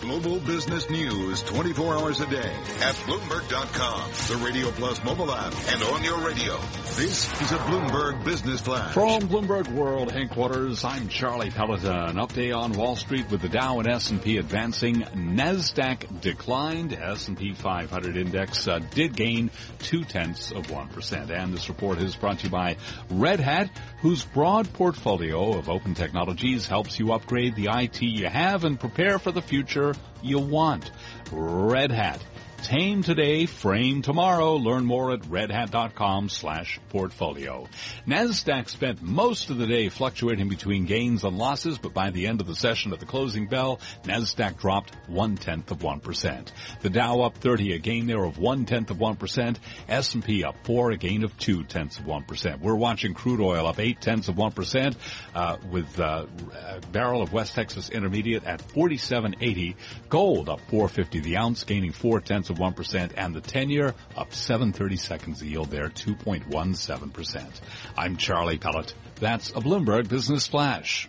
Global business news 24 hours a day at Bloomberg.com, the Radio Plus mobile app, and on your radio. This is a Bloomberg Business Flash. From Bloomberg World headquarters, I'm Charlie Pellett. Update on Wall Street with the Dow and S&P advancing. NASDAQ declined. S&P 500 index uh, did gain two tenths of 1%. And this report is brought to you by Red Hat, whose broad portfolio of open technologies helps you upgrade the IT you have and prepare for the future you want. Red Hat. Tame today, frame tomorrow. Learn more at redhat.com slash portfolio. NASDAQ spent most of the day fluctuating between gains and losses, but by the end of the session at the closing bell, NASDAQ dropped one tenth of 1%. The Dow up 30, a gain there of one tenth of 1%. S&P up 4, a gain of two tenths of 1%. We're watching crude oil up eight tenths of 1%, uh, with, uh, a barrel of West Texas Intermediate at 47.80. Gold up 450 the ounce, gaining four tenths of 1%, and the 10-year up 730 seconds, yield there 2.17%. I'm Charlie Pellett. That's a Bloomberg Business Flash.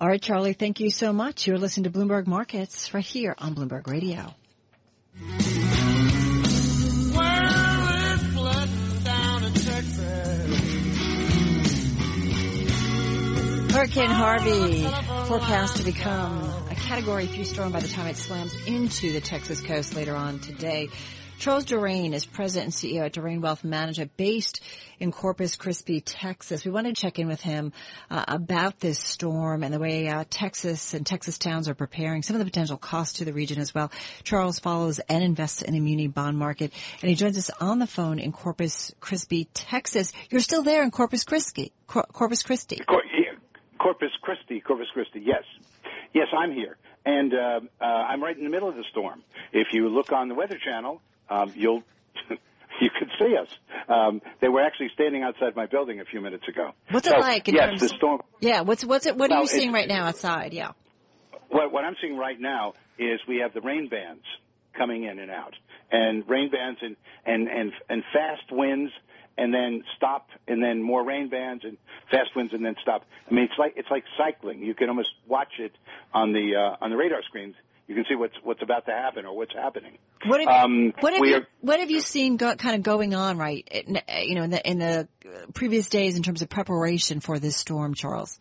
All right, Charlie, thank you so much. You're listening to Bloomberg Markets right here on Bloomberg Radio. Hurricane Harvey forecast to become Category 3 storm by the time it slams into the Texas coast later on today. Charles Doraine is president and CEO at Doraine Wealth Management based in Corpus Christi, Texas. We wanted to check in with him uh, about this storm and the way uh, Texas and Texas towns are preparing, some of the potential costs to the region as well. Charles follows and invests in the muni bond market and he joins us on the phone in Corpus Christi, Texas. You're still there in Corpus Christi, Cor- Corpus Christi. Cor- yeah, Corpus Christi, Corpus Christi, yes. Yes, I'm here. And uh, uh, I'm right in the middle of the storm. If you look on the Weather Channel, um, you'll you could see us. Um, they were actually standing outside my building a few minutes ago. What's So, it like? In yes, terms the storm. Yeah, what's what's it? What are you seeing right now outside? Yeah. What, what I'm seeing right now is we have the rain bands coming in and out, and rain bands and and and and fast winds, and then stop, and then more rain bands and fast winds, and then stop. I mean, it's like it's like cycling. You can almost watch it on the uh, on the radar screens. You can see what's what's about to happen or what's happening. What have, Um, what have you are- What have you seen go, kind of going on right? You know, in the in the previous days in terms of preparation for this storm, Charles.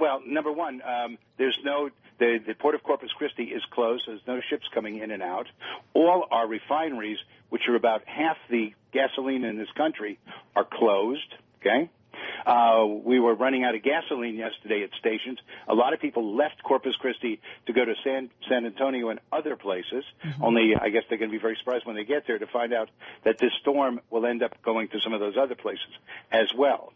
Well, number one, um, there's no the, the port of Corpus Christi is closed. so There's no ships coming in and out. All our refineries, which are about half the gasoline in this country, are closed. Okay. Uh, we were running out of gasoline yesterday at stations. A lot of people left Corpus Christi to go to San, San Antonio and other places. Only, I guess they're going to be very surprised when they get there to find out that this storm will end up going to some of those other places as well.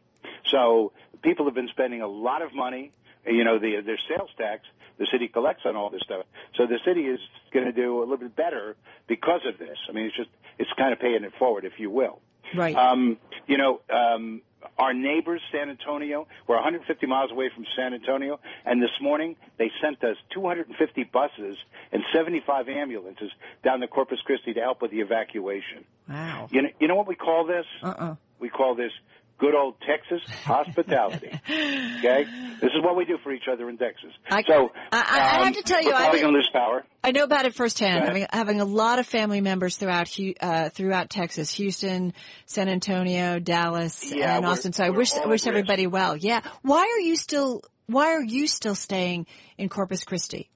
So people have been spending a lot of money. You know, the, their sales tax the city collects on all this stuff. So the city is going to do a little bit better because of this. I mean, it's just it's kind of paying it forward, if you will. Right. Um, you know, um, our neighbors, San Antonio, we're 150 miles away from San Antonio, and this morning they sent us 250 buses and 75 ambulances down to Corpus Christi to help with the evacuation. Wow. You know, you know what we call this? Uh-uh. We call this good old Texas hospitality. okay, this is what we do for each other in Texas. I- so I- I um, have to tell you, I probably didn't- going to lose power. I know about it firsthand. Having, having a lot of family members throughout uh, throughout Texas, Houston, San Antonio, Dallas, Yeah, and Austin. So I wish I wish everybody well. Yeah. Why are you still Why are you still staying in Corpus Christi?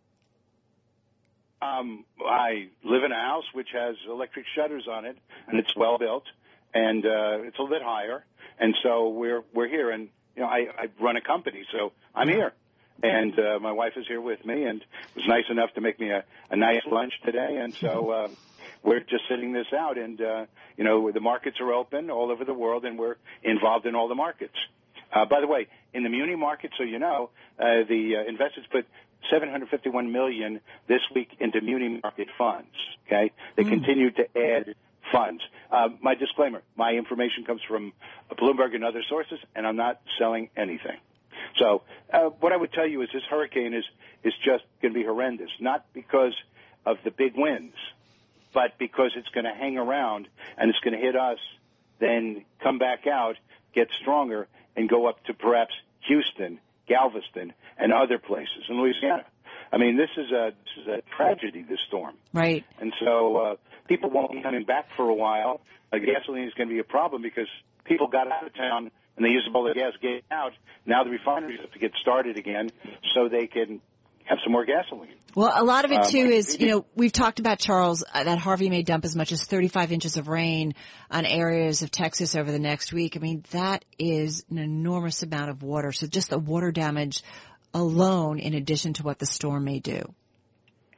Um, I live in a house which has electric shutters on it, and it's well built, and uh, it's a little bit higher, and so we're we're here, and you know I, I run a company, so I'm here, and uh, my wife is here with me, and was nice enough to make me a, a nice lunch today, and so. Uh, we're just sitting this out, and uh, you know the markets are open all over the world, and we're involved in all the markets. Uh, by the way, in the muni market, so you know, uh, the uh, investors put 751 million this week into muni market funds. Okay, they continue to add funds. Uh, my disclaimer: my information comes from Bloomberg and other sources, and I'm not selling anything. So, uh, what I would tell you is this hurricane is is just going to be horrendous, not because of the big winds, but because it's going to hang around and it's going to hit us, then come back out, get stronger, and go up to perhaps Houston, Galveston, and other places in Louisiana. I mean, this is a this is a tragedy. This storm, Right. and so uh, people won't be coming back for a while. Uh, gasoline is going to be a problem because people got out of town and they used up all the gas getting out. Now the refineries have to get started again so they can have some more gasoline. Well, a lot of it Um, too I- is, you know, we've talked about Charles uh, that Harvey may dump as much as 35 inches of rain on areas of Texas over the next week. I mean, that is an enormous amount of water. So just the water damage alone, in addition to what the storm may do.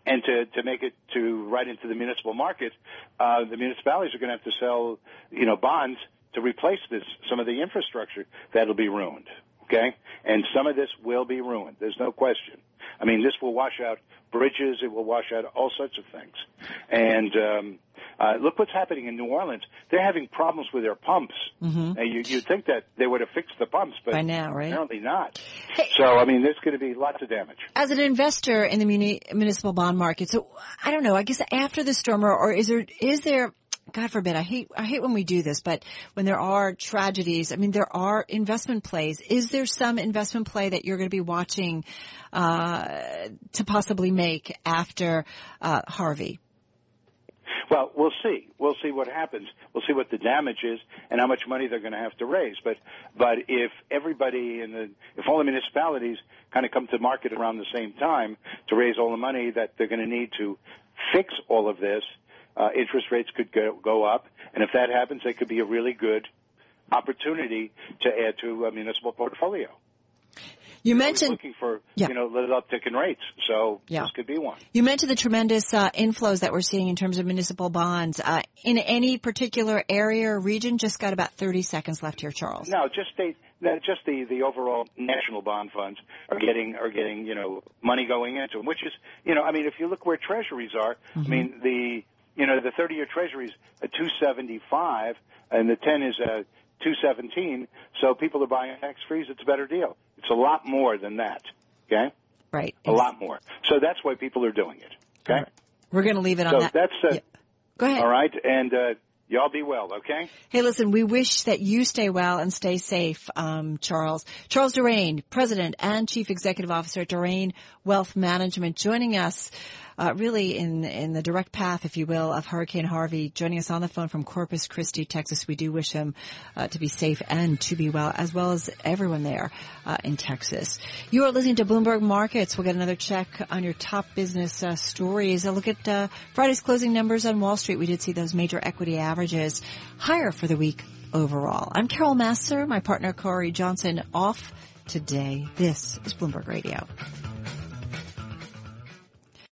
And to, to make it to right into the municipal market, uh, the municipalities are going to have to sell, you know, bonds to replace this, some of the infrastructure that'll be ruined. Okay? And some of this will be ruined. There's no question. I mean, this will wash out bridges. It will wash out all sorts of things. And, um, uh, look what's happening in New Orleans. They're having problems with their pumps. Mm-hmm. And you, you'd think that they would have fixed the pumps, but By now, right? apparently not. So, I mean, there's going to be lots of damage. As an investor in the muni- municipal bond market, so I don't know, I guess after the storm or, or is there, is there, God forbid, I hate, I hate when we do this, but when there are tragedies, I mean, there are investment plays. Is there some investment play that you're going to be watching, uh, to possibly make after, uh, Harvey? Well, we'll see. We'll see what happens. We'll see what the damage is and how much money they're going to have to raise. But but if everybody in the if all the municipalities kind of come to market around the same time to raise all the money that they're going to need to fix all of this, uh, interest rates could go, go up, and if that happens, it could be a really good opportunity to add to a municipal portfolio. You mentioned, looking for Yeah. you know little uptick in rates, so Yeah. this could be one. you mentioned the tremendous, uh, inflows that we're seeing in terms of municipal bonds, uh, in any particular area or region. Just got about 30 seconds left here, Charles. No, just state just the the overall national bond funds are getting are getting you know money going into them, which is you know I mean if you look where treasuries are, I mean the you know the 30 year treasury is a 275 and the 10 is a 217, so people are buying tax frees. It's a better deal. It's a lot more than that. Okay, Right. a lot more. So that's why people are doing it. Okay, We're going to leave it on so that. that's uh, Yeah. Go ahead. all right, and uh, y'all be well. Okay. Hey, listen, we wish that you stay well and stay safe, um, Charles. Charles Doraine, President and Chief Executive Officer at Doraine Wealth Management, joining us uh, really in in the direct path, if you will, of Hurricane Harvey, joining us on the phone from Corpus Christi, Texas. We do wish him uh, to be safe and to be well, as well as everyone there uh, in Texas. You are listening to Bloomberg Markets. We'll get another check on your top business uh, stories. A look at uh, Friday's closing numbers on Wall Street. We did see those major equity averages higher for the week overall. I'm Carol Massar, my partner Cory Johnson off today. This is Bloomberg Radio.